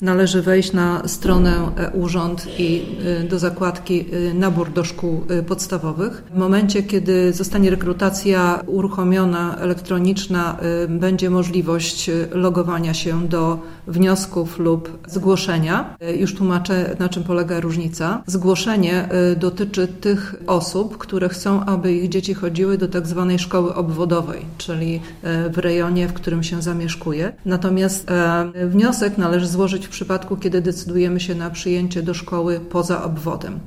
należy wejść na stronę urząd i do zakładki nabór do szkół podstawowych. W momencie, kiedy zostanie rekrutacja uruchomiona elektroniczna, będzie możliwość logowania się do wniosków lub zgłoszenia. Już tłumaczę, na czym polega różnica. Zgłoszenie dotyczy tych osób, które chcą, aby ich dzieci chodziły do tak zwanej szkoły obwodowej, czyli w rejonie, w którym się zamieszkuje. Natomiast wniosek należy złożyć w przypadku, kiedy decydujemy się na przyjęcie do szkoły poza obwodem.